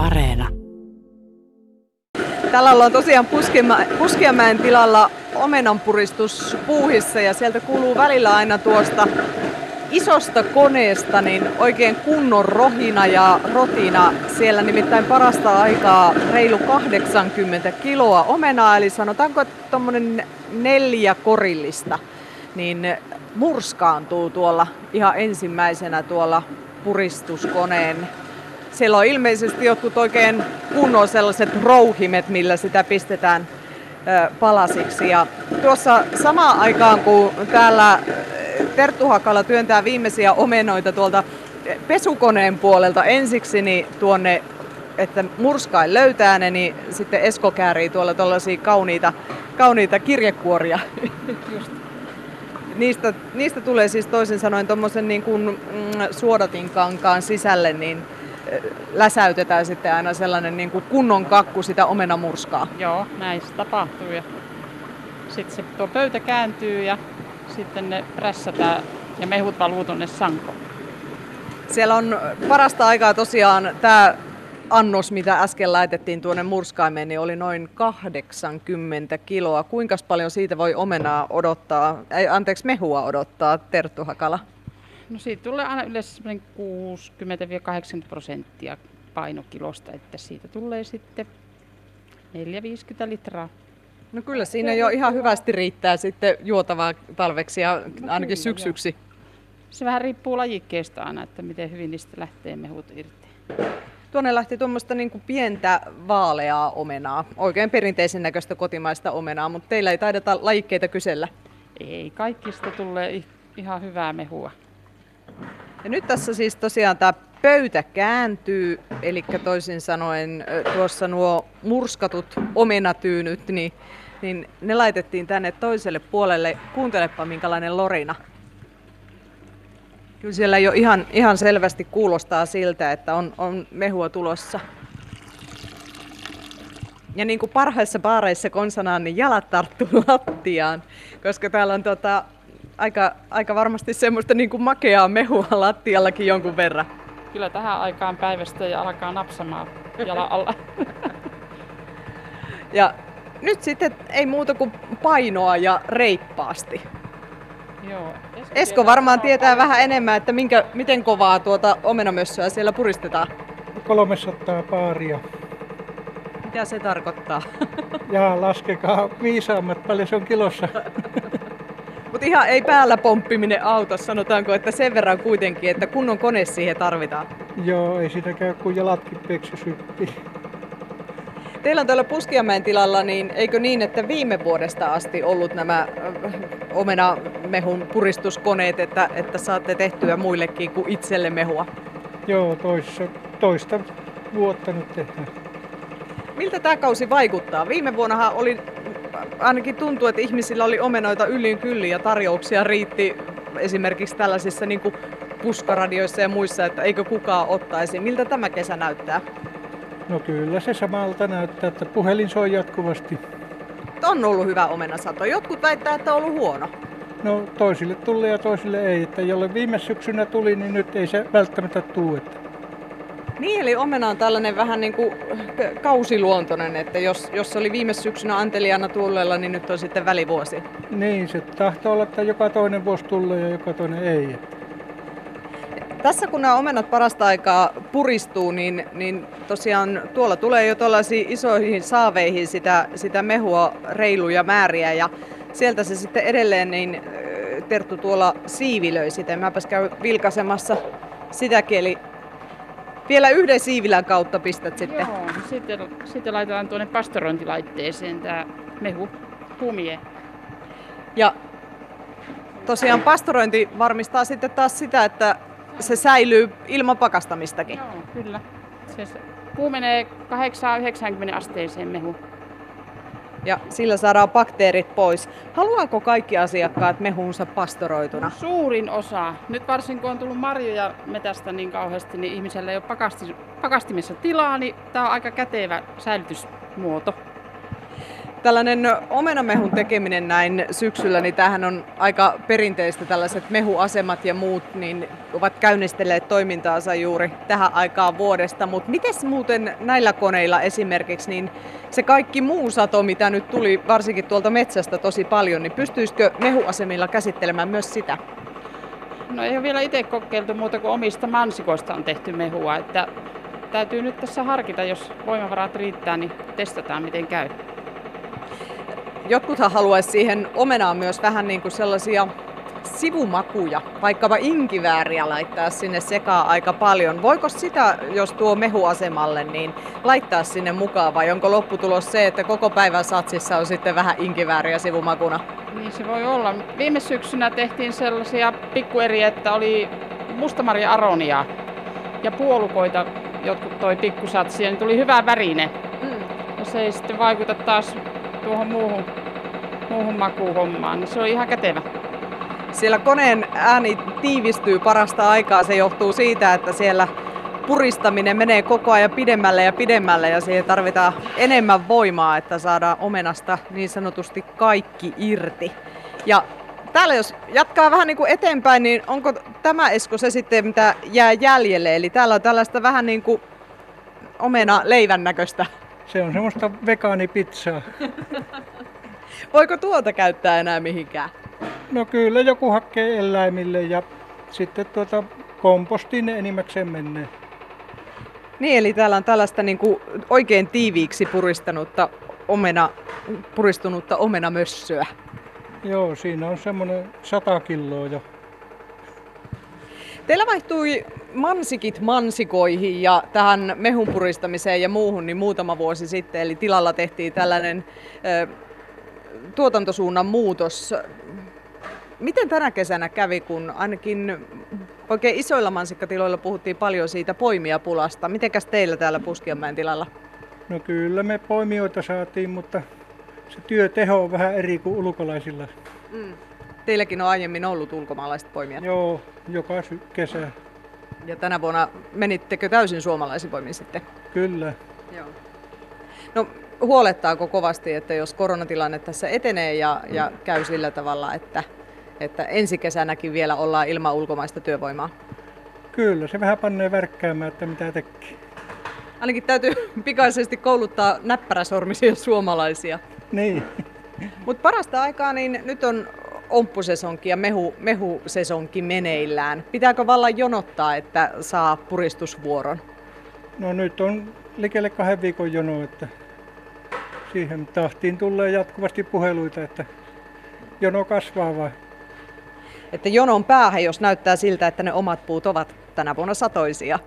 Areena. Täällä ollaan tosiaan Puskiamäen tilalla omenanpuristus puuhissa ja sieltä kuuluu välillä aina tuosta isosta koneesta niin oikein kunnon rohina ja rotina. Siellä nimittäin parasta aikaa reilu 80 kiloa omenaa, eli sanotaanko tuommoinen neljä korillista, niin murskaantuu tuolla ihan ensimmäisenä tuolla puristuskoneen siellä on ilmeisesti jotkut oikein kunnon sellaiset rouhimet, millä sitä pistetään palasiksi. Ja tuossa samaan aikaan, kun täällä Terttu Hakala työntää viimeisiä omenoita tuolta pesukoneen puolelta ensiksi niin tuonne, että murskain löytää ne, niin sitten Esko käärii tuolla tuollaisia kauniita, kauniita kirjekuoria. Just. Niistä, niistä tulee siis toisin sanoen tuommoisen niin kuin, mm, suodatinkankaan sisälle, niin läsäytetään sitten aina sellainen niin kuin kunnon kakku sitä omenamurskaa. Joo, näin se tapahtuu. Ja sitten se tuo pöytä kääntyy ja sitten ne prässätään ja mehut valuu tuonne sankoon. Siellä on parasta aikaa tosiaan tämä annos, mitä äsken laitettiin tuonne murskaimeen, niin oli noin 80 kiloa. Kuinka paljon siitä voi omenaa odottaa, ei, anteeksi mehua odottaa, Terttu Hakala? No siitä tulee aina yleensä 60-80 prosenttia painokilosta, että siitä tulee sitten 4-50 litraa. No kyllä siinä jo ihan hyvästi riittää sitten juotavaa talveksi ja no ainakin kyllä, syksyksi. Jo. Se vähän riippuu lajikkeesta aina, että miten hyvin niistä lähtee mehut irti. Tuonne lähti tuommoista niin pientä vaaleaa omenaa, oikein perinteisen näköistä kotimaista omenaa, mutta teillä ei taideta lajikkeita kysellä. Ei, kaikista tulee ihan hyvää mehua. Ja nyt tässä siis tosiaan tämä pöytä kääntyy, eli toisin sanoen tuossa nuo murskatut omenatyynyt, niin, niin ne laitettiin tänne toiselle puolelle. Kuuntelepa minkälainen lorina. Kyllä siellä jo ihan, ihan selvästi kuulostaa siltä, että on, on mehua tulossa. Ja niin kuin parhaissa baareissa konsanaan, niin jalat tarttuu lattiaan, koska täällä on tota, aika, aika varmasti semmoista niin kuin makeaa mehua lattiallakin jonkun verran. Kyllä tähän aikaan päivästä ja alkaa napsamaan jala alla. ja nyt sitten ei muuta kuin painoa ja reippaasti. Joo. Esko, Esko varmaan tietää vähän enemmän, että minkä, miten kovaa tuota omenamössöä siellä puristetaan. 300 paaria. Mitä se tarkoittaa? Ja laskekaa viisaammat, paljon se on kilossa. Mutta ihan ei päällä pomppiminen auto, sanotaanko, että sen verran kuitenkin, että kunnon kone siihen tarvitaan. Joo, ei siinä käy kuin jalatkin peksysyppii. Teillä on täällä Puskiamäen tilalla, niin eikö niin, että viime vuodesta asti ollut nämä äh, omenamehun puristuskoneet, että, että saatte tehtyä muillekin kuin itselle mehua? Joo, toista, toista vuotta nyt tehdään. Miltä tämä kausi vaikuttaa? Viime vuonnahan oli ainakin tuntuu, että ihmisillä oli omenoita yllin kyllin ja tarjouksia riitti esimerkiksi tällaisissa niin kuin puskaradioissa ja muissa, että eikö kukaan ottaisi. Miltä tämä kesä näyttää? No kyllä se samalta näyttää, että puhelin soi jatkuvasti. On ollut hyvä omenasato. Jotkut väittää, että on ollut huono. No toisille tuli ja toisille ei. Että jolle viime syksynä tuli, niin nyt ei se välttämättä tule. Että niin, eli omena on tällainen vähän niin kuin kausiluontoinen, että jos, jos oli viime syksynä anteliana tullella, niin nyt on sitten välivuosi. Niin, se tahtoo olla, että joka toinen vuosi tulee ja joka toinen ei. Tässä kun nämä omenat parasta aikaa puristuu, niin, niin tosiaan tuolla tulee jo tuollaisiin isoihin saaveihin sitä, sitä mehua reiluja määriä ja sieltä se sitten edelleen niin Terttu tuolla siivilöi sitä. Mäpäs käy vilkaisemassa sitäkin, eli vielä yhden siivilän kautta pistät sitten. Joo, sitten, sitten laitetaan tuonne pastorointilaitteeseen tämä mehu kumie. Ja tosiaan pastorointi varmistaa sitten taas sitä, että se säilyy ilman pakastamistakin. Joo, kyllä. Se kuumenee 8-90 asteeseen mehu ja sillä saadaan bakteerit pois. Haluaako kaikki asiakkaat mehunsa pastoroituna? Suurin osa. Nyt varsinkin kun on tullut marjoja metästä niin kauheasti, niin ihmisellä ei ole pakasti, pakastimessa tilaa, niin tämä on aika kätevä säilytysmuoto. Tällainen omenamehun tekeminen näin syksyllä, niin tämähän on aika perinteistä. Tällaiset mehuasemat ja muut niin ovat käynnistelleet toimintaansa juuri tähän aikaan vuodesta. Mutta miten muuten näillä koneilla esimerkiksi, niin se kaikki muu sato, mitä nyt tuli varsinkin tuolta metsästä tosi paljon, niin pystyisikö mehuasemilla käsittelemään myös sitä? No ei ole vielä itse kokeiltu muuta kuin omista mansikoista on tehty mehua. Että täytyy nyt tässä harkita, jos voimavarat riittää, niin testataan miten käy. Jotkuthan haluaisi siihen omenaan myös vähän niin kuin sellaisia sivumakuja, vaikkapa inkivääriä laittaa sinne sekaan aika paljon. Voiko sitä, jos tuo mehuasemalle, niin laittaa sinne mukaan vai onko lopputulos se, että koko päivän satsissa on sitten vähän inkivääriä sivumakuna? Niin se voi olla. Viime syksynä tehtiin sellaisia pikkueriä, että oli mustamaria aronia ja puolukoita, jotkut toi pikkusatsia, niin tuli hyvä värine. Mm. Ja se ei sitten vaikuta taas tuohon muuhun, muuhun makuuhommaan, niin se on ihan kätevä. Siellä koneen ääni tiivistyy parasta aikaa. Se johtuu siitä, että siellä puristaminen menee koko ajan pidemmälle ja pidemmälle ja siihen tarvitaan enemmän voimaa, että saadaan omenasta niin sanotusti kaikki irti. Ja täällä jos jatkaa vähän niin kuin eteenpäin, niin onko tämä Esko se sitten, mitä jää jäljelle? Eli täällä on tällaista vähän niin kuin omena leivän näköistä. Se on semmoista vegaanipizzaa. Voiko tuota käyttää enää mihinkään? No kyllä joku hakkee eläimille ja sitten tuota kompostiin ne enimmäkseen menee. Niin, eli täällä on tällaista niin kuin oikein tiiviiksi puristanutta omena, puristunutta omenamössöä. Joo, siinä on semmoinen 100 kiloa jo. Teillä vaihtui mansikit mansikoihin ja tähän mehun puristamiseen ja muuhun niin muutama vuosi sitten. Eli tilalla tehtiin tällainen ö, tuotantosuunnan muutos. Miten tänä kesänä kävi, kun ainakin oikein isoilla mansikkatiloilla puhuttiin paljon siitä poimijapulasta. Mitenkäs teillä täällä Puskianmäen tilalla? No kyllä me poimijoita saatiin, mutta se työteho on vähän eri kuin ulkolaisilla. Mm. Teilläkin on aiemmin ollut ulkomaalaiset poimijat? Joo, joka kesä. Ja tänä vuonna menittekö täysin suomalaisin voimin sitten? Kyllä. Joo. No huolettaako kovasti, että jos koronatilanne tässä etenee ja, ja käy sillä tavalla, että että ensi kesänäkin vielä ollaan ilman ulkomaista työvoimaa? Kyllä, se vähän pannee värkkäämään, että mitä tekee. Ainakin täytyy pikaisesti kouluttaa näppäräsormisia suomalaisia. Niin. Mutta parasta aikaa niin nyt on omppusesonki ja mehu, mehusesonki meneillään. Pitääkö vallan jonottaa, että saa puristusvuoron? No nyt on likelle kahden viikon jono, että siihen tahtiin tulee jatkuvasti puheluita, että jono kasvaa vai? että jonon päähän, jos näyttää siltä, että ne omat puut ovat tänä vuonna satoisia.